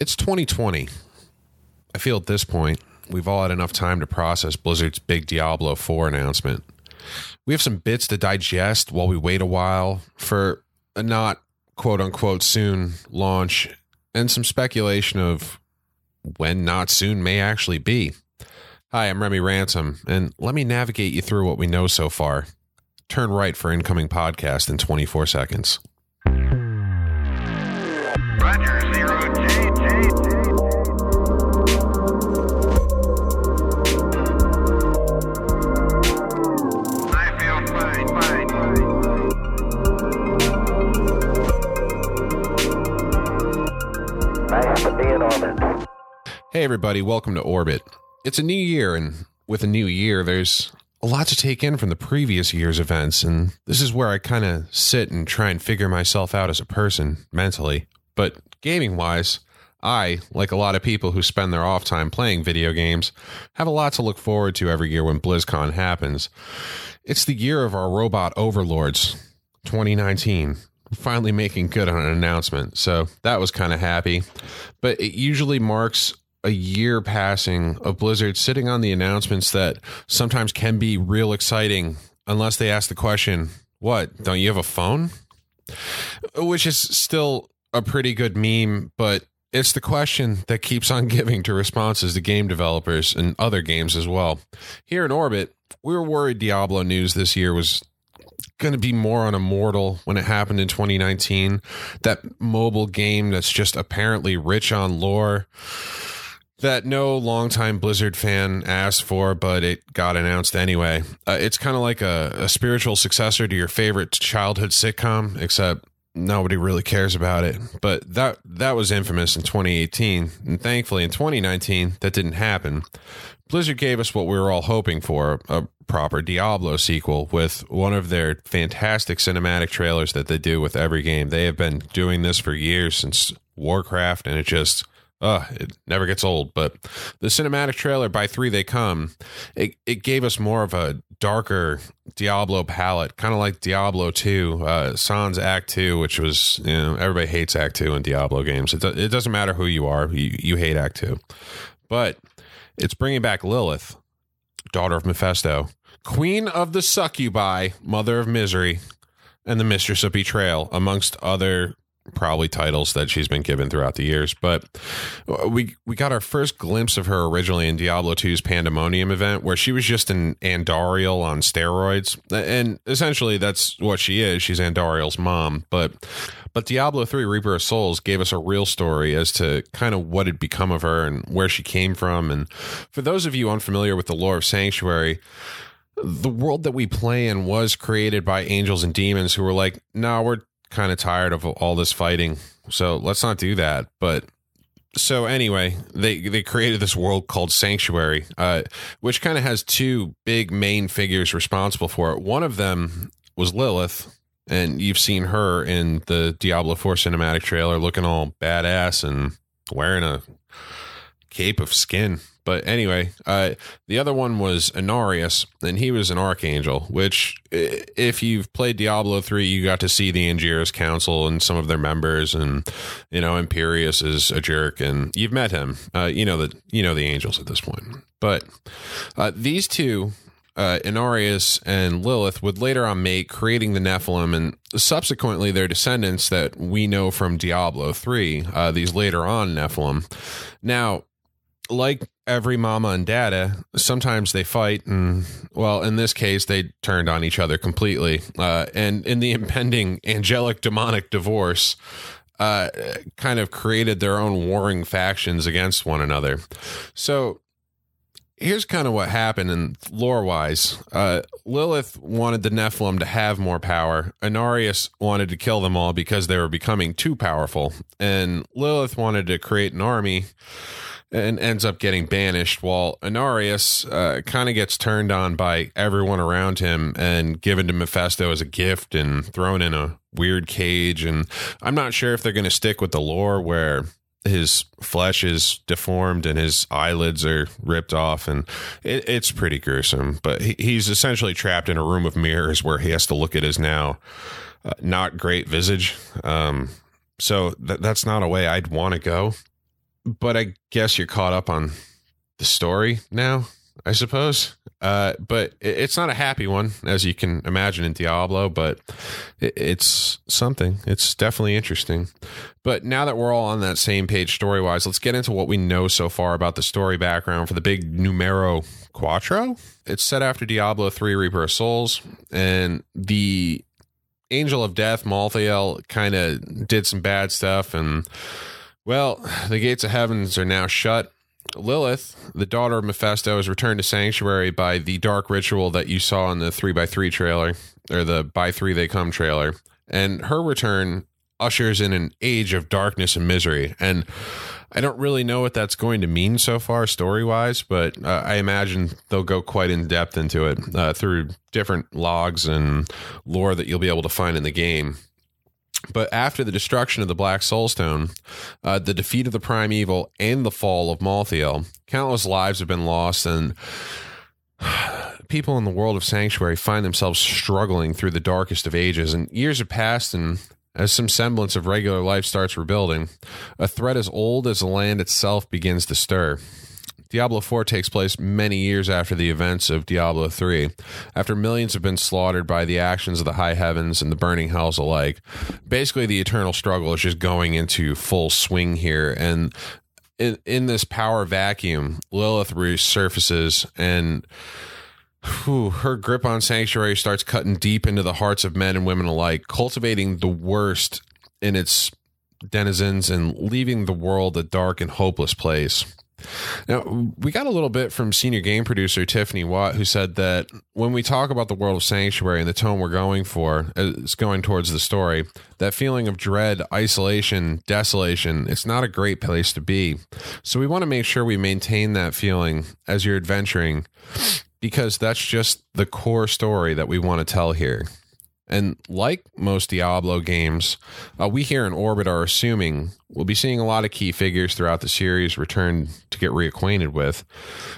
It's 2020. I feel at this point, we've all had enough time to process Blizzard's big Diablo 4 announcement. We have some bits to digest while we wait a while for a not quote unquote soon launch and some speculation of when not soon may actually be. Hi, I'm Remy Ransom, and let me navigate you through what we know so far. Turn right for incoming podcast in 24 seconds. Roger, zero J, everybody, welcome to Orbit. It's a new year, and with a new year, there's a lot to take in from the previous year's events, and this is where I kind of sit and try and figure myself out as a person mentally. But gaming wise, I, like a lot of people who spend their off time playing video games, have a lot to look forward to every year when BlizzCon happens. It's the year of our robot overlords, 2019 finally making good on an announcement. So that was kind of happy. But it usually marks a year passing of Blizzard sitting on the announcements that sometimes can be real exciting unless they ask the question, What? Don't you have a phone? Which is still a pretty good meme, but it's the question that keeps on giving to responses to game developers and other games as well. Here in Orbit, we were worried Diablo news this year was going to be more on Immortal when it happened in 2019. That mobile game that's just apparently rich on lore that no longtime Blizzard fan asked for, but it got announced anyway. Uh, it's kind of like a, a spiritual successor to your favorite childhood sitcom, except nobody really cares about it. But that that was infamous in 2018, and thankfully in 2019 that didn't happen. Blizzard gave us what we were all hoping for a proper Diablo sequel with one of their fantastic cinematic trailers that they do with every game. They have been doing this for years since Warcraft, and it just. Uh, it never gets old, but the cinematic trailer by three they come, it, it gave us more of a darker Diablo palette, kind of like Diablo 2, uh, Sans Act 2, which was, you know, everybody hates Act 2 in Diablo games. It, do, it doesn't matter who you are, you, you hate Act 2. But it's bringing back Lilith, daughter of Mephisto, queen of the succubi, mother of misery, and the mistress of betrayal, amongst other probably titles that she's been given throughout the years. But uh, we we got our first glimpse of her originally in Diablo 2's Pandemonium event, where she was just an Andariel on steroids, and essentially that's what she is. She's Andariel's mom, but. But Diablo 3 Reaper of Souls gave us a real story as to kind of what had become of her and where she came from. And for those of you unfamiliar with the lore of Sanctuary, the world that we play in was created by angels and demons who were like, no, we're kind of tired of all this fighting. So let's not do that. But so anyway, they they created this world called Sanctuary, uh, which kind of has two big main figures responsible for it. One of them was Lilith, and you've seen her in the Diablo 4 cinematic trailer looking all badass and wearing a cape of skin. But anyway, uh, the other one was Inarius, and he was an archangel, which, if you've played Diablo 3, you got to see the Angiris Council and some of their members, and, you know, Imperius is a jerk, and you've met him. Uh, you know the you know the angels at this point. But uh, these two uh, and Lilith would later on make creating the Nephilim and subsequently their descendants that we know from Diablo 3, uh, these later on Nephilim. Now, like every mama and dada, sometimes they fight, and well, in this case, they turned on each other completely. Uh, and in the impending angelic demonic divorce, uh, kind of created their own warring factions against one another. So here's kind of what happened in lore wise. Uh, Lilith wanted the Nephilim to have more power. Inarius wanted to kill them all because they were becoming too powerful. And Lilith wanted to create an army and ends up getting banished while Inarius uh, kind of gets turned on by everyone around him and given to Mephisto as a gift and thrown in a weird cage. And I'm not sure if they're going to stick with the lore where his flesh is deformed and his eyelids are ripped off and it, it's pretty gruesome. But he, he's essentially trapped in a room of mirrors where he has to look at his now uh, not great visage. Um, so th- that's not a way i'd want to go but I guess you're caught up on the story now, I suppose. Uh, but it's not a happy one, as you can imagine in Diablo, but it's something. It's definitely interesting. But now that we're all on that same page story wise, let's get into what we know so far about the story background for the big numero quattro. It's set after Diablo 3 Reaper of Souls, and the Angel of Death, Malthael, kind of did some bad stuff, and well, the gates of heavens are now shut. Lilith, the daughter of Mephisto, is returned to Sanctuary by the dark ritual that you saw in the 3x3 trailer, or the by 3 they come trailer. And her return ushers in an age of darkness and misery. And I don't really know what that's going to mean so far, story wise, but uh, I imagine they'll go quite in depth into it uh, through different logs and lore that you'll be able to find in the game. But after the destruction of the Black Soulstone, uh, the defeat of the Prime Evil, and the fall of Malthael, countless lives have been lost, and people in the world of Sanctuary find themselves struggling through the darkest of ages. And years have passed, and as some semblance of regular life starts rebuilding, a threat as old as the land itself begins to stir. Diablo 4 takes place many years after the events of Diablo 3, after millions have been slaughtered by the actions of the high heavens and the burning hells alike. Basically, the eternal struggle is just going into full swing here, and in, in this power vacuum, Lilith resurfaces and whew, her grip on Sanctuary starts cutting deep into the hearts of men and women alike, cultivating the worst in its denizens and leaving the world a dark and hopeless place. Now, we got a little bit from senior game producer Tiffany Wat, who said that when we talk about the world of Sanctuary and the tone we're going for, is going towards the story, that feeling of dread, isolation, desolation, it's not a great place to be. So we want to make sure we maintain that feeling as you're adventuring, because that's just the core story that we want to tell here. And like most Diablo games, uh, we here in Orbit are assuming we'll be seeing a lot of key figures throughout the series return to get reacquainted with,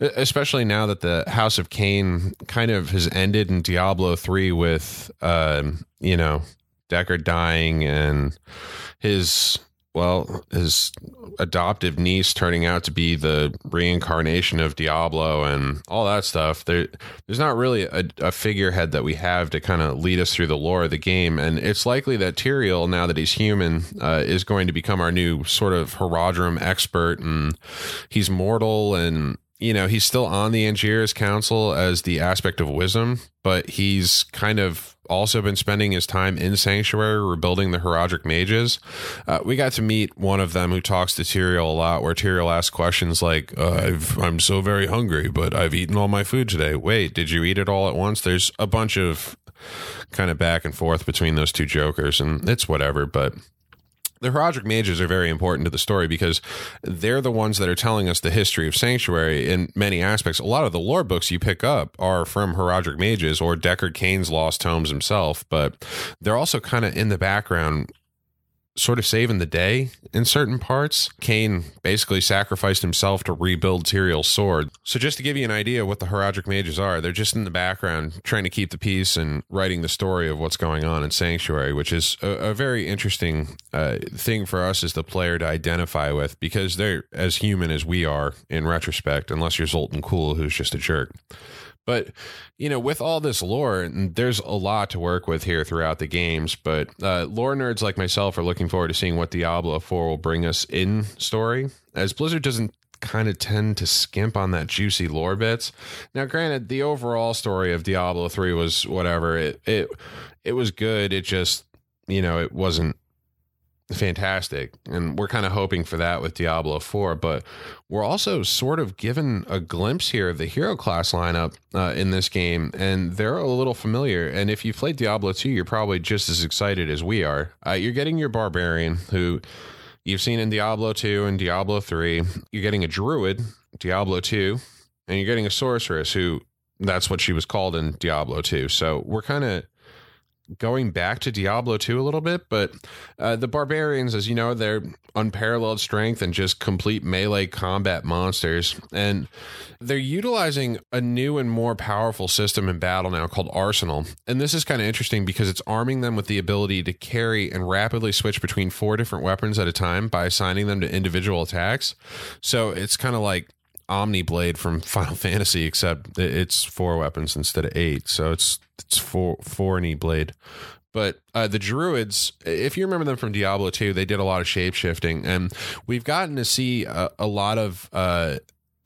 especially now that the House of Cain kind of has ended in Diablo 3 with, um, you know, Deckard dying and his, well, his adoptive niece turning out to be the reincarnation of Diablo and all that stuff. There, there's not really a, a figurehead that we have to kind of lead us through the lore of the game, and it's likely that Tyrael, now that he's human, uh, is going to become our new sort of Horadrim expert, and he's mortal and. You know, he's still on the Angiris Council as the aspect of wisdom, but he's kind of also been spending his time in Sanctuary rebuilding the Horadric mages. Uh, we got to meet one of them who talks to Tyrael a lot, where Tyrael asks questions like, uh, I've, I'm so very hungry, but I've eaten all my food today. Wait, did you eat it all at once? There's a bunch of kind of back and forth between those two jokers, and it's whatever, but the Horadric mages are very important to the story because they're the ones that are telling us the history of Sanctuary in many aspects. A lot of the lore books you pick up are from Horadric mages or Deckard Cain's lost tomes himself, but they're also kind of in the background sort of saving the day in certain parts. Cain basically sacrificed himself to rebuild Tyrael's sword. So just to give you an idea of what the Horadric mages are, they're just in the background trying to keep the peace and writing the story of what's going on in Sanctuary, which is a, a very interesting uh, thing for us as the player to identify with because they're as human as we are in retrospect, unless you're Zoltun Kulle, who's just a jerk. But you know, with all this lore, there's a lot to work with here throughout the games. But uh, lore nerds like myself are looking forward to seeing what Diablo 4 will bring us in story, as Blizzard doesn't kind of tend to skimp on that juicy lore bits. Now, granted, the overall story of Diablo 3 was whatever. It it it was good. It just you know it wasn't fantastic and we're kind of hoping for that with diablo 4 but we're also sort of given a glimpse here of the hero class lineup uh, in this game and they're a little familiar and if you've played diablo 2 you're probably just as excited as we are. Uh, you're getting your barbarian who you've seen in diablo 2 and diablo 3 you're getting a druid diablo 2 and you're getting a sorceress who that's what she was called in diablo 2 so we're kind of going back to Diablo 2 a little bit, but uh, the barbarians, as you know, they're unparalleled strength and just complete melee combat monsters. And they're utilizing a new and more powerful system in battle now called Arsenal. And this is kind of interesting because it's arming them with the ability to carry and rapidly switch between four different weapons at a time by assigning them to individual attacks. So it's kind of like Omni Blade from Final Fantasy, except it's four weapons instead of eight. So it's it's four four knee blade. But uh, the druids, if you remember them from Diablo 2, they did a lot of shape shifting, and we've gotten to see a, a lot of uh,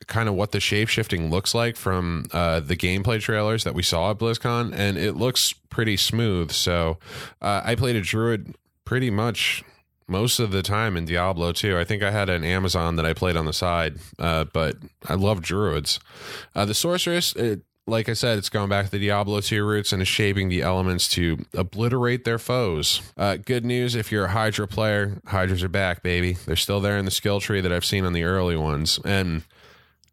kind of what the shape shifting looks like from uh, the gameplay trailers that we saw at BlizzCon, and it looks pretty smooth. So uh, I played a druid pretty much most of the time in Diablo 2. I think I had an Amazon that I played on the side, uh, but I love druids. Uh, the sorceress, it, like I said, it's going back to the Diablo 2 roots and is shaping the elements to obliterate their foes. Uh, good news if you're a Hydra player, Hydras are back, baby. They're still there in the skill tree that I've seen on the early ones. And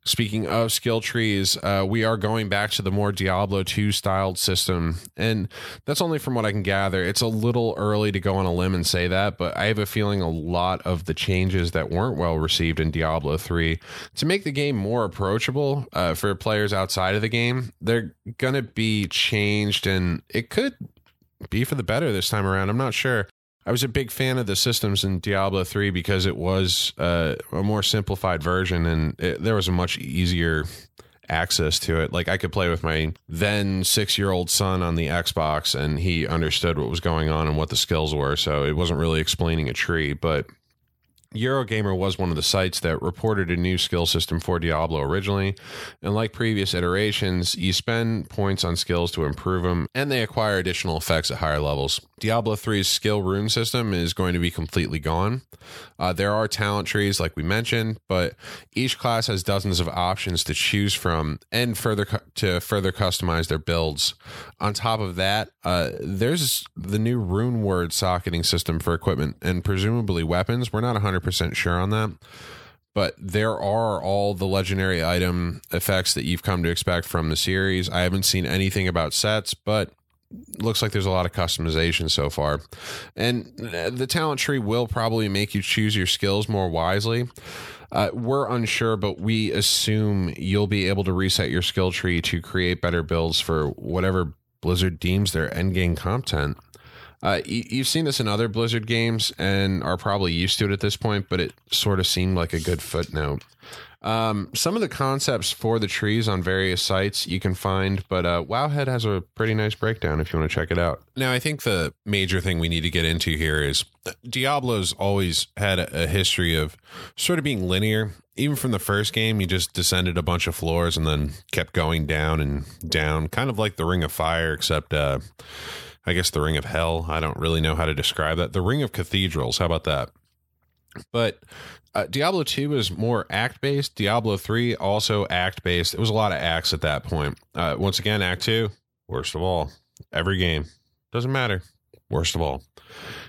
Speaking of skill trees, uh, we are going back to the more Diablo 2 styled system. And that's only from what I can gather. It's a little early to go on a limb and say that, but I have a feeling a lot of the changes that weren't well received in Diablo 3 to make the game more approachable uh, for players outside of the game, they're going to be changed and it could be for the better this time around. I'm not sure. I was a big fan of the systems in Diablo 3 because it was uh, a more simplified version and it, there was a much easier access to it. Like I could play with my then six year old son on the Xbox and he understood what was going on and what the skills were. So it wasn't really explaining a tree, but Eurogamer was one of the sites that reported a new skill system for Diablo originally. And like previous iterations, you spend points on skills to improve them, and they acquire additional effects at higher levels. Diablo 3's skill rune system is going to be completely gone. Uh, there are talent trees, like we mentioned, but each class has dozens of options to choose from and further cu- to further customize their builds. On top of that, uh, there's the new rune word socketing system for equipment and presumably weapons. We're not 100% sure on that but there are all the legendary item effects that you've come to expect from the series. I haven't seen anything about sets, but looks like there's a lot of customization so far. And the talent tree will probably make you choose your skills more wisely. Uh, we're unsure, but we assume you'll be able to reset your skill tree to create better builds for whatever Blizzard deems their endgame content. Uh, you, you've seen this in other Blizzard games and are probably used to it at this point, but it sort of seemed like a good footnote. Um, some of the concepts for the trees on various sites you can find, but uh, Wowhead has a pretty nice breakdown if you want to check it out. Now, I think the major thing we need to get into here is Diablo's always had a, a history of sort of being linear. Even from the first game, you just descended a bunch of floors and then kept going down and down, kind of like the Ring of Fire, except uh, I guess the Ring of Hell. I don't really know how to describe that. The Ring of Cathedrals. How about that? But uh, Diablo 2 was more act based. Diablo 3 also act based. It was a lot of acts at that point. Uh, once again, Act 2, worst of all. Every game. Doesn't matter. Worst of all.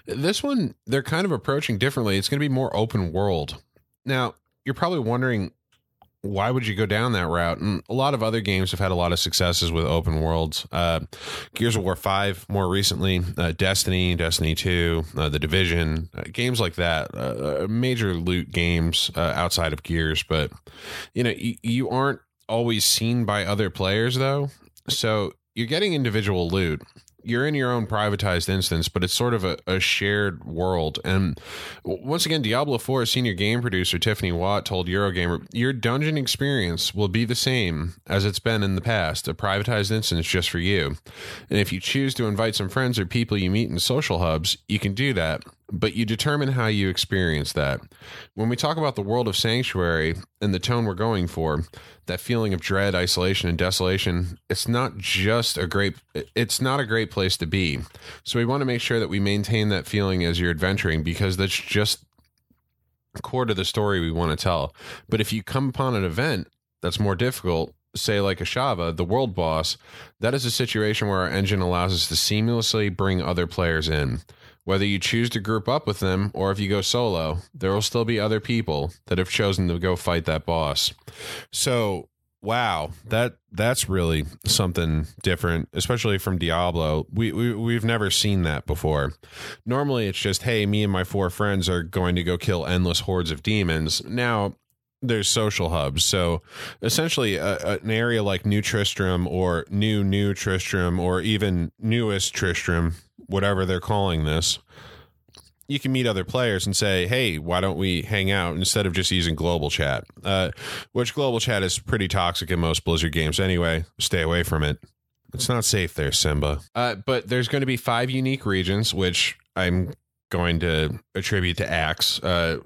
This one, they're kind of approaching differently. It's going to be more open world. Now, you're probably wondering why would you go down that route? And a lot of other games have had a lot of successes with open worlds. Uh, Gears of War 5 more recently, uh, Destiny, Destiny 2, uh, The Division, uh, games like that, uh, major loot games uh, outside of Gears. But, you know, y- you aren't always seen by other players, though. So you're getting individual loot you're in your own privatized instance, but it's sort of a, a shared world. And once again, Diablo 4 senior game producer Tiffany Wat told Eurogamer, your dungeon experience will be the same as it's been in the past, a privatized instance just for you. And if you choose to invite some friends or people you meet in social hubs, you can do that but you determine how you experience that. When we talk about the world of Sanctuary and the tone we're going for, that feeling of dread, isolation, and desolation, it's not just a great it's not a great place to be. So we want to make sure that we maintain that feeling as you're adventuring because that's just core to the story we want to tell. But if you come upon an event that's more difficult, say like Ashava, the world boss, that is a situation where our engine allows us to seamlessly bring other players in. Whether you choose to group up with them or if you go solo, there will still be other people that have chosen to go fight that boss. So wow, that that's really something different, especially from Diablo. We, we we've never seen that before. Normally, it's just hey, me and my four friends are going to go kill endless hordes of demons. Now there's social hubs. So essentially, an area like New Tristram or New New Tristram or even newest Tristram, whatever they're calling this, you can meet other players and say, "Hey, why don't we hang out instead of just using global chat?" Uh, which global chat is pretty toxic in most Blizzard games anyway. Stay away from it. It's not safe there, Simba. Uh, but there's going to be five unique regions, which I'm going to attribute to Axe. Uh,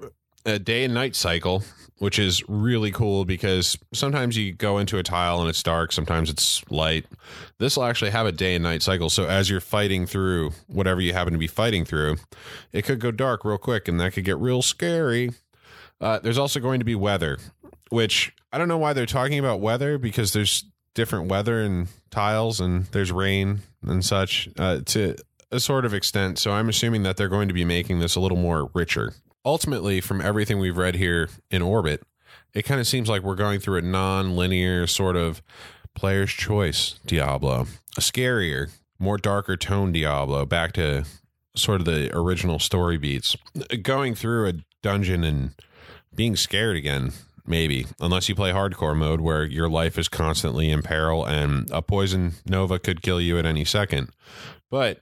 a day and night cycle, which is really cool because sometimes you go into a tile and it's dark, sometimes it's light. This will actually have a day and night cycle. So as you're fighting through whatever you happen to be fighting through, it could go dark real quick and that could get real scary. Uh, there's also going to be weather, which I don't know why they're talking about weather because there's different weather and tiles and there's rain and such uh, to a sort of extent. So I'm assuming that they're going to be making this a little more richer ultimately, from everything we've read here in Orbit, it kind of seems like we're going through a non-linear sort of player's choice Diablo, a scarier, more darker tone Diablo, back to sort of the original story beats. Going through a dungeon and being scared again, maybe, unless you play hardcore mode where your life is constantly in peril and a poison nova could kill you at any second. But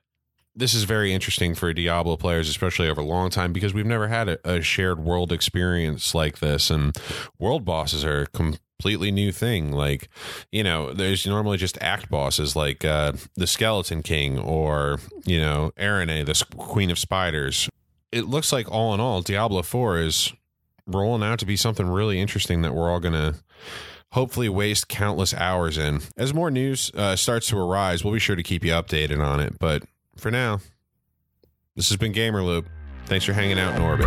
this is very interesting for Diablo players, especially over a long time, because we've never had a, a, shared world experience like this. And world bosses are a completely new thing. Like, you know, there's normally just act bosses like uh, the Skeleton King or, you know, Araneae, the Queen of Spiders. It looks like all in all, Diablo 4 is rolling out to be something really interesting that we're all going to hopefully waste countless hours in. As more news uh, starts to arise, we'll be sure to keep you updated on it. But for now, this has been Gamer Loop. Thanks for hanging out in orbit.